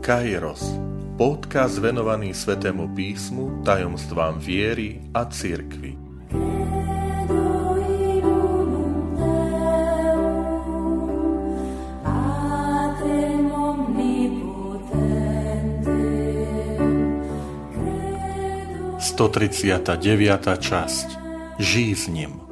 Kairos, podcast venovaný Svetému písmu, tajomstvám viery a cirkvi. Sto časť Žij s ním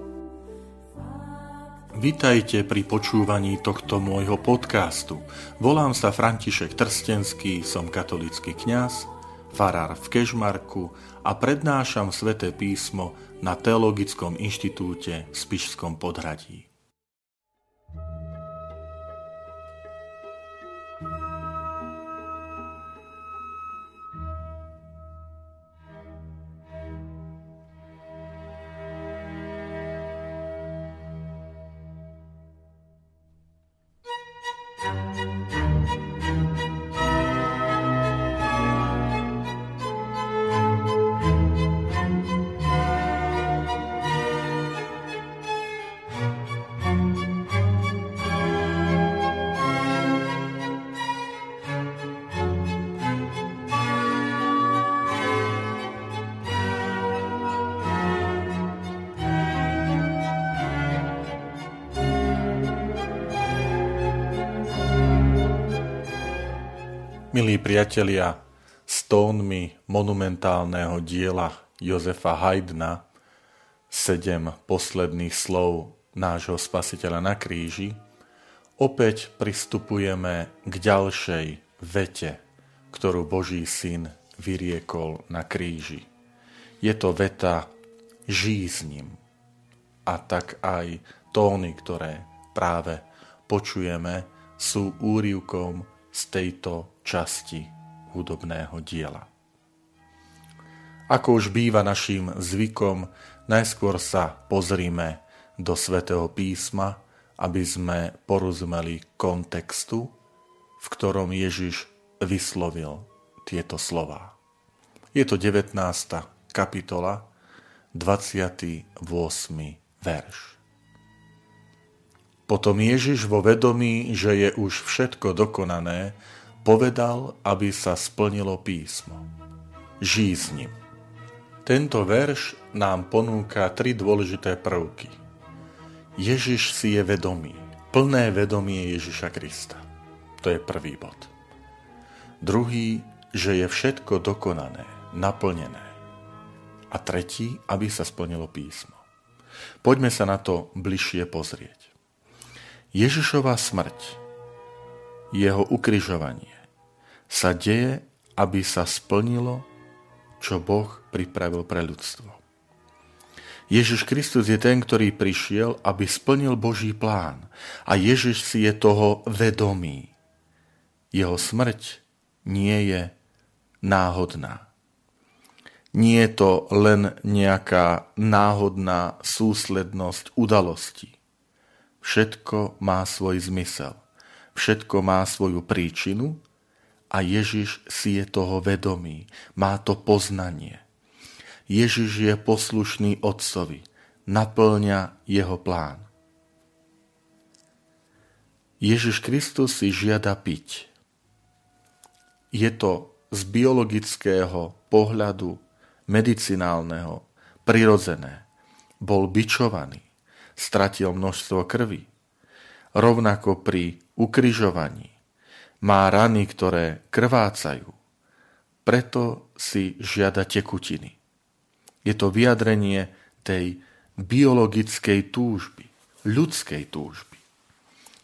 Vitajte pri počúvaní tohto môjho podcastu. Volám sa František Trstenský, som katolický kňaz, farár v Kežmarku a prednášam sväté písmo na Teologickom inštitúte v Spišskom podhradí. Milí priatelia, stónmi monumentálneho diela Jozefa Haydna, sedem posledných slov nášho spasiteľa na kríži, opäť pristupujeme k ďalšej vete, ktorú Boží syn vyriekol na kríži. Je to veta žij s ním. A tak aj tóny, ktoré práve počujeme, sú úrivkom z tejto časti hudobného diela. Ako už býva našim zvykom, najskôr sa pozrime do svätého písma, aby sme porozumeli kontextu, v ktorom Ježiš vyslovil tieto slová. Je to 19. kapitola, 28. verš. Potom Ježiš vo vedomí, že je už všetko dokonané, povedal, aby sa splnilo písmo. Žij s ním. Tento verš nám ponúka tri dôležité prvky. Ježiš si je vedomý, plné vedomie Ježiša Krista. To je prvý bod. Druhý, že je všetko dokonané, naplnené. A tretí, aby sa splnilo písmo. Poďme sa na to bližšie pozrieť. Ježišova smrť, jeho ukrižovanie, sa deje, aby sa splnilo, čo Boh pripravil pre ľudstvo. Ježiš Kristus je ten, ktorý prišiel, aby splnil Boží plán. A Ježiš si je toho vedomý. Jeho smrť nie je náhodná. Nie je to len nejaká náhodná súslednosť udalostí. Všetko má svoj zmysel. Všetko má svoju príčinu a Ježiš si je toho vedomý, má to poznanie. Ježiš je poslušný Otcovi, naplňa jeho plán. Ježiš Kristus si žiada piť. Je to z biologického pohľadu, medicinálneho, prirodzené. Bol bičovaný, stratil množstvo krvi. Rovnako pri ukrižovaní má rany, ktoré krvácajú. Preto si žiada tekutiny. Je to vyjadrenie tej biologickej túžby, ľudskej túžby.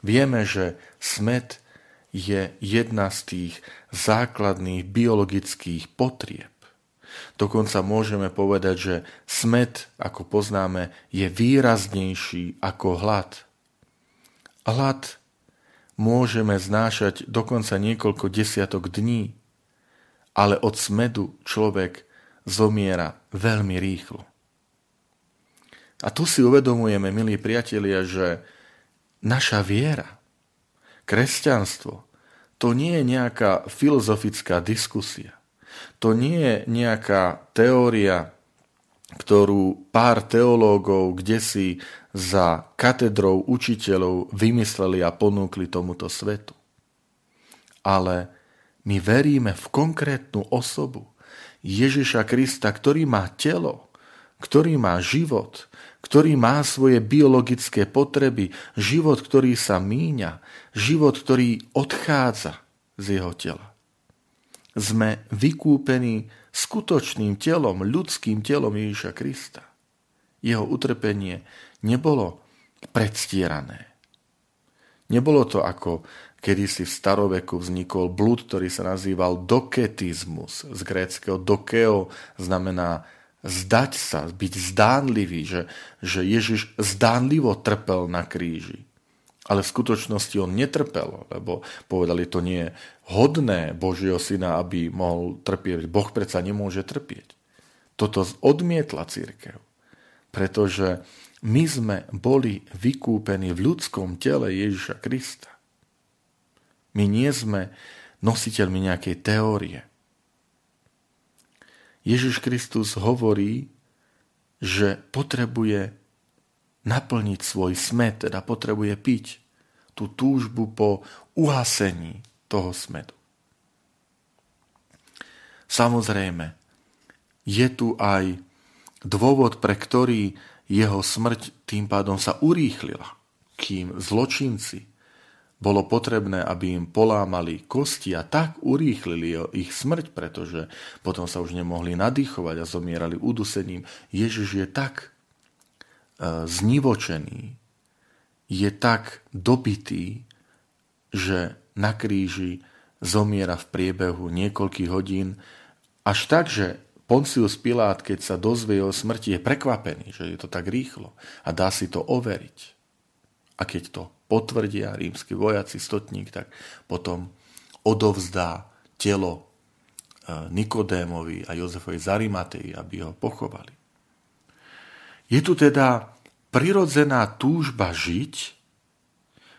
Vieme, že smet je jedna z tých základných biologických potrieb. Dokonca môžeme povedať, že smet, ako poznáme, je výraznejší ako hlad. Hlad môžeme znášať dokonca niekoľko desiatok dní, ale od smedu človek zomiera veľmi rýchlo. A tu si uvedomujeme, milí priatelia, že naša viera, kresťanstvo, to nie je nejaká filozofická diskusia. To nie je nejaká teória ktorú pár teológov kde si za katedrou učiteľov vymysleli a ponúkli tomuto svetu. Ale My veríme v konkrétnu osobu Ježiša Krista, ktorý má telo, ktorý má život, ktorý má svoje biologické potreby, život, ktorý sa míňa, život, ktorý odchádza z jeho tela. Sme vykúpení skutočným telom, ľudským telom Ježiša Krista. Jeho utrpenie nebolo predstierané. Nebolo to ako kedysi v staroveku vznikol blud, ktorý sa nazýval doketizmus. Z gréckého dokeo znamená zdať sa, byť zdánlivý, že, že Ježiš zdánlivo trpel na kríži. Ale v skutočnosti on netrpel, lebo povedali, to nie je hodné Božieho syna, aby mohol trpieť. Boh predsa nemôže trpieť. Toto odmietla církev, pretože my sme boli vykúpení v ľudskom tele Ježiša Krista. My nie sme nositeľmi nejakej teórie. Ježiš Kristus hovorí, že potrebuje naplniť svoj smet, teda potrebuje piť tú túžbu po uhasení toho smetu. Samozrejme, je tu aj dôvod, pre ktorý jeho smrť tým pádom sa urýchlila, kým zločinci bolo potrebné, aby im polámali kosti a tak urýchlili ich smrť, pretože potom sa už nemohli nadýchovať a zomierali udusením. Ježiš je tak znivočený, je tak dobitý, že na kríži zomiera v priebehu niekoľkých hodín, až tak, že Poncius Pilát, keď sa dozvie o smrti, je prekvapený, že je to tak rýchlo a dá si to overiť. A keď to potvrdia rímsky vojaci, stotník, tak potom odovzdá telo e, Nikodémovi a Jozefovi Zarimatei, aby ho pochovali. Je tu teda prirodzená túžba žiť,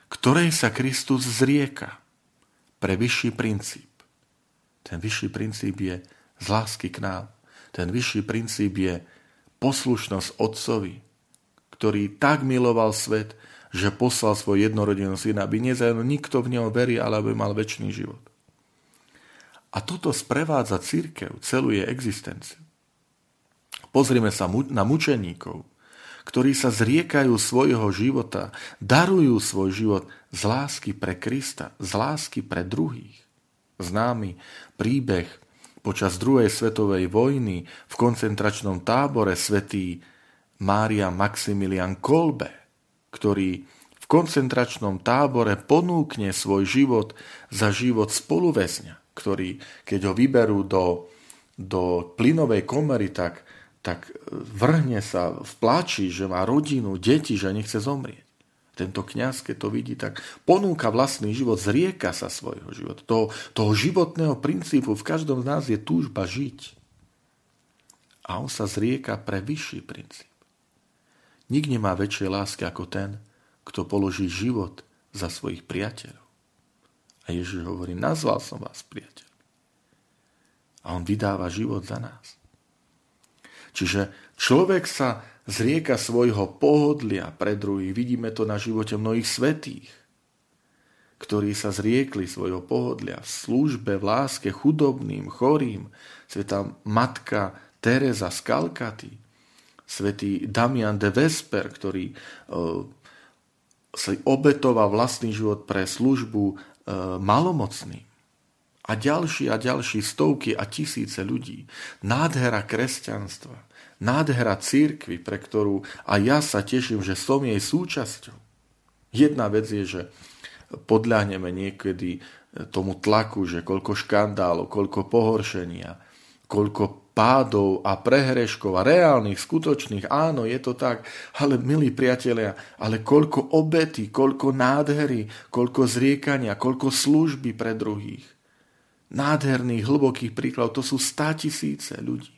ktorej sa Kristus zrieka pre vyšší princíp. Ten vyšší princíp je z lásky k nám. Ten vyšší princíp je poslušnosť Otcovi, ktorý tak miloval svet, že poslal svoj jednorodený syna, aby nezajel nikto v neho verí, ale aby mal väčší život. A toto sprevádza církev, celú jej existenciu. Pozrime sa na mučeníkov, ktorí sa zriekajú svojho života, darujú svoj život z lásky pre Krista, z lásky pre druhých. Známy príbeh počas druhej svetovej vojny v koncentračnom tábore svetý Mária Maximilian Kolbe, ktorý v koncentračnom tábore ponúkne svoj život za život spoluväzňa, ktorý, keď ho vyberú do, do plynovej komery, tak, tak vrhne sa v pláči, že má rodinu, deti, že nechce zomrieť tento kňaz, keď to vidí, tak ponúka vlastný život, zrieka sa svojho života. Toho, toho životného princípu v každom z nás je túžba žiť. A on sa zrieka pre vyšší princíp. Nik nemá väčšej lásky ako ten, kto položí život za svojich priateľov. A Ježiš hovorí, nazval som vás priateľ. A on vydáva život za nás. Čiže človek sa zrieka svojho pohodlia pre druhých. Vidíme to na živote mnohých svetých, ktorí sa zriekli svojho pohodlia v službe, v láske chudobným, chorým. Sveta matka Teresa z Kalkaty, svetý Damian de Vesper, ktorý uh, si obetoval vlastný život pre službu uh, malomocným. A ďalší a ďalší stovky a tisíce ľudí. Nádhera kresťanstva nádhera církvy, pre ktorú a ja sa teším, že som jej súčasťou. Jedna vec je, že podľahneme niekedy tomu tlaku, že koľko škandálov, koľko pohoršenia, koľko pádov a prehreškov a reálnych, skutočných, áno, je to tak, ale milí priatelia, ale koľko obety, koľko nádhery, koľko zriekania, koľko služby pre druhých. Nádherných, hlbokých príkladov, to sú stá tisíce ľudí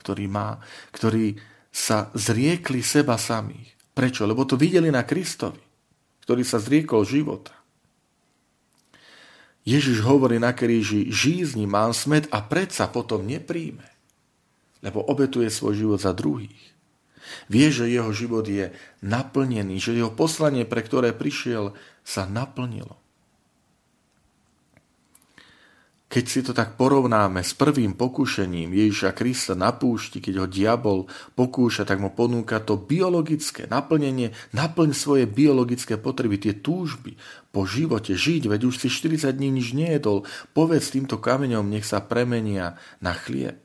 ktorý má, ktorí sa zriekli seba samých. Prečo? Lebo to videli na Kristovi, ktorý sa zriekol života. Ježiš hovorí na kríži, žízni mám smet a predsa potom nepríjme, lebo obetuje svoj život za druhých. Vie, že jeho život je naplnený, že jeho poslanie, pre ktoré prišiel, sa naplnilo. Keď si to tak porovnáme s prvým pokušením Ježiša Krista na púšti, keď ho diabol pokúša, tak mu ponúka to biologické naplnenie, naplň svoje biologické potreby, tie túžby po živote, žiť, veď už si 40 dní nič nejedol, povedz týmto kameňom, nech sa premenia na chlieb.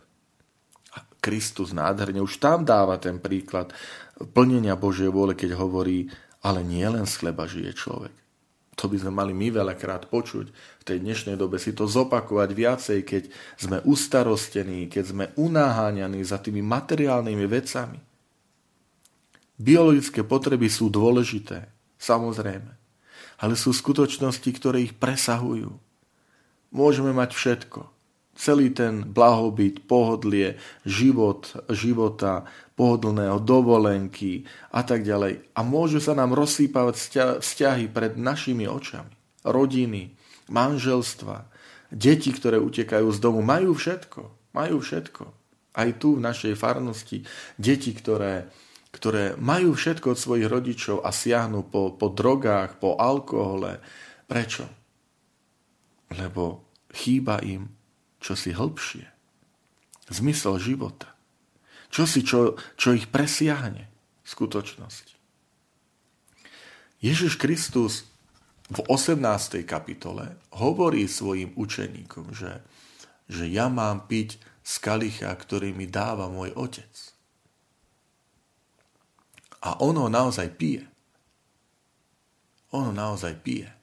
A Kristus nádherne už tam dáva ten príklad plnenia Božej vôle, keď hovorí, ale nie len z chleba žije človek to by sme mali my veľakrát počuť v tej dnešnej dobe, si to zopakovať viacej, keď sme ustarostení, keď sme unáháňaní za tými materiálnymi vecami. Biologické potreby sú dôležité, samozrejme, ale sú skutočnosti, ktoré ich presahujú. Môžeme mať všetko, celý ten blahobyt, pohodlie, život, života, pohodlného, dovolenky a tak ďalej. A môžu sa nám rozsýpavať vzťahy pred našimi očami. Rodiny, manželstva, deti, ktoré utekajú z domu, majú všetko. Majú všetko. Aj tu v našej farnosti deti, ktoré, ktoré majú všetko od svojich rodičov a siahnu po, po drogách, po alkohole. Prečo? Lebo chýba im čosi hĺbšie. Zmysel života. Čosi, čo, čo ich presiahne v skutočnosti. Ježiš Kristus v 18. kapitole hovorí svojim učeníkom, že, že ja mám piť z kalicha, ktorý mi dáva môj otec. A ono naozaj pije. Ono naozaj pije.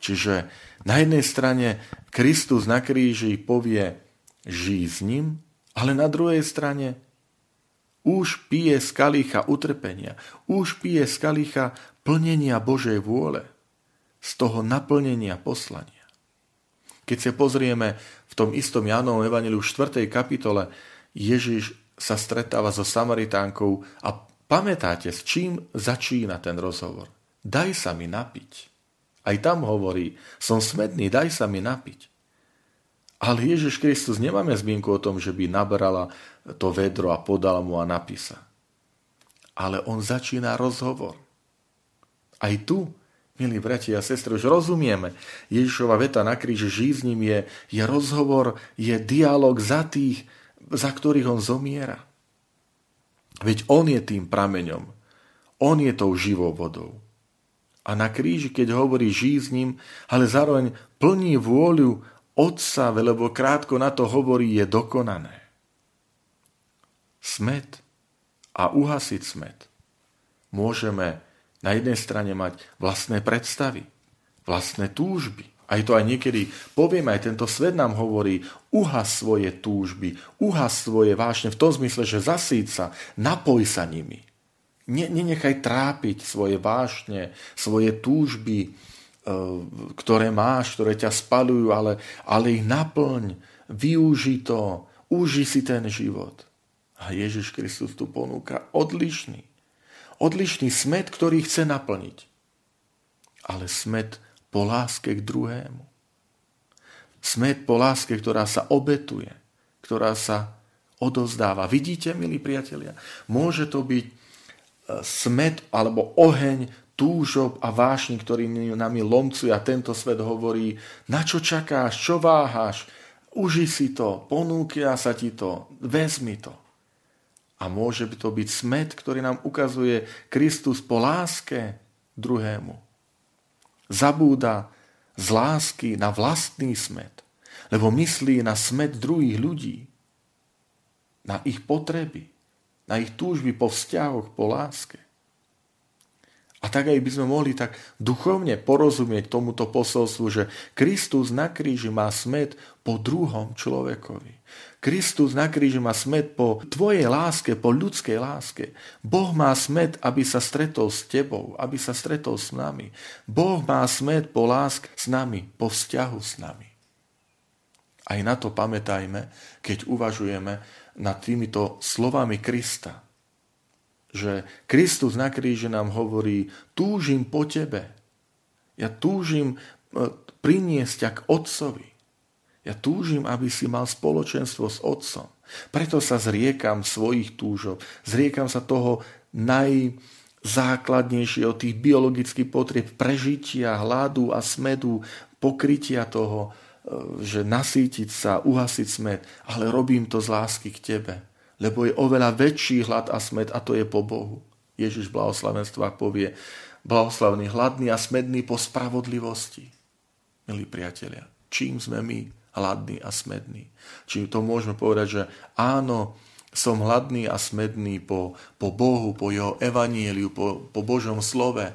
Čiže na jednej strane Kristus na kríži povie, žij s ním, ale na druhej strane už pije z kalicha utrpenia, už pije z kalicha plnenia Božej vôle, z toho naplnenia poslania. Keď sa pozrieme v tom istom Jánovom evaneliu 4. kapitole, Ježiš sa stretáva so Samaritánkou a pamätáte, s čím začína ten rozhovor? Daj sa mi napiť. Aj tam hovorí, som smedný, daj sa mi napiť. Ale Ježiš Kristus nemáme zmienku o tom, že by nabrala to vedro a podala mu a napísa. Ale on začína rozhovor. Aj tu, milí bratia a sestry, už rozumieme. Ježišova veta na kríži žij s ním je, je rozhovor, je dialog za tých, za ktorých on zomiera. Veď on je tým prameňom. On je tou živou vodou a na kríži, keď hovorí žij s ním, ale zároveň plní vôľu Otca, lebo krátko na to hovorí, je dokonané. Smet a uhasiť smet môžeme na jednej strane mať vlastné predstavy, vlastné túžby. Aj to aj niekedy poviem, aj tento svet nám hovorí, uhas svoje túžby, uhas svoje vášne v tom zmysle, že zasíť sa, napoj sa nimi. Nenechaj trápiť svoje vášne, svoje túžby, e, ktoré máš, ktoré ťa spalujú, ale, ale ich naplň, využi to, uži si ten život. A Ježiš Kristus tu ponúka odlišný. Odlišný smet, ktorý chce naplniť. Ale smet po láske k druhému. Smet po láske, ktorá sa obetuje, ktorá sa odozdáva. Vidíte, milí priatelia, môže to byť smet alebo oheň túžob a vášni, ktorý nami lomcuje a tento svet hovorí, na čo čakáš, čo váhaš, uži si to, ponúkia sa ti to, vezmi to. A môže by to byť smet, ktorý nám ukazuje Kristus po láske druhému. Zabúda z lásky na vlastný smet, lebo myslí na smet druhých ľudí, na ich potreby, na ich túžby po vzťahoch, po láske. A tak aj by sme mohli tak duchovne porozumieť tomuto posolstvu, že Kristus na kríži má smet po druhom človekovi. Kristus na kríži má smet po tvojej láske, po ľudskej láske. Boh má smet, aby sa stretol s tebou, aby sa stretol s nami. Boh má smet po lásk s nami, po vzťahu s nami. Aj na to pamätajme, keď uvažujeme nad týmito slovami Krista. Že Kristus na kríži nám hovorí, túžim po tebe. Ja túžim e, priniesť ťa k Otcovi. Ja túžim, aby si mal spoločenstvo s Otcom. Preto sa zriekam svojich túžov. Zriekam sa toho najzákladnejšieho, tých biologických potrieb prežitia, hladu a smedu, pokrytia toho, že nasítiť sa, uhasiť smet, ale robím to z lásky k Tebe, lebo je oveľa väčší hlad a smet a to je po Bohu. Ježiš v blahoslavenstvách povie, blahoslavný, hladný a smedný po spravodlivosti. Milí priatelia, čím sme my hladní a smední? Čím to môžeme povedať, že áno, som hladný a smedný po, po Bohu, po Jeho evaníliu, po, po Božom slove.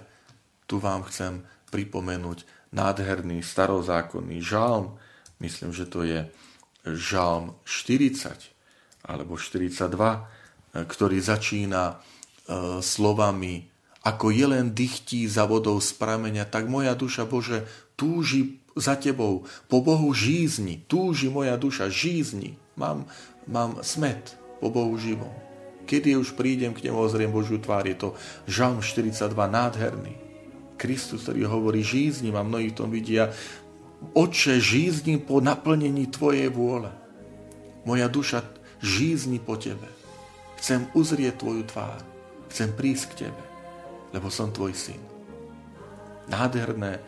Tu vám chcem pripomenúť nádherný starozákonný žalm, myslím, že to je žalm 40 alebo 42, ktorý začína e, slovami ako je len dychtí za vodou z prameňa, tak moja duša, Bože, túži za Tebou. Po Bohu žízni, túži moja duša, žízni. Mám, mám smet po Bohu živom. Kedy už prídem k Nemu, ozriem Božiu tvár, je to Žalm 42, nádherný. Kristus, ktorý hovorí žízni a mnohí v tom vidia, Oče, žízni po naplnení Tvojej vôle. Moja duša žízni po Tebe. Chcem uzrieť Tvoju tvár. Chcem prísť k Tebe, lebo som Tvoj syn. Nádherné,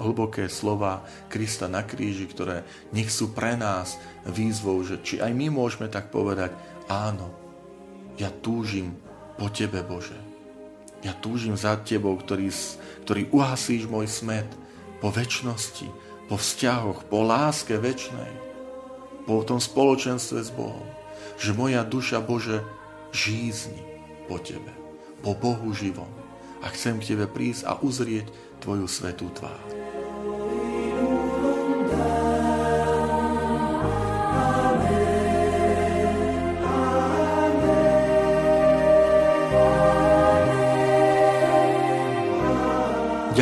hlboké slova Krista na kríži, ktoré nech sú pre nás výzvou, že či aj my môžeme tak povedať, áno, ja túžim po Tebe, Bože ja túžim za Tebou, ktorý, ktorý uhasíš môj smet po väčšnosti, po vzťahoch, po láske väčšnej, po tom spoločenstve s Bohom. Že moja duša, Bože, žízni po Tebe, po Bohu živom. A chcem k Tebe prísť a uzrieť Tvoju svetú tvár.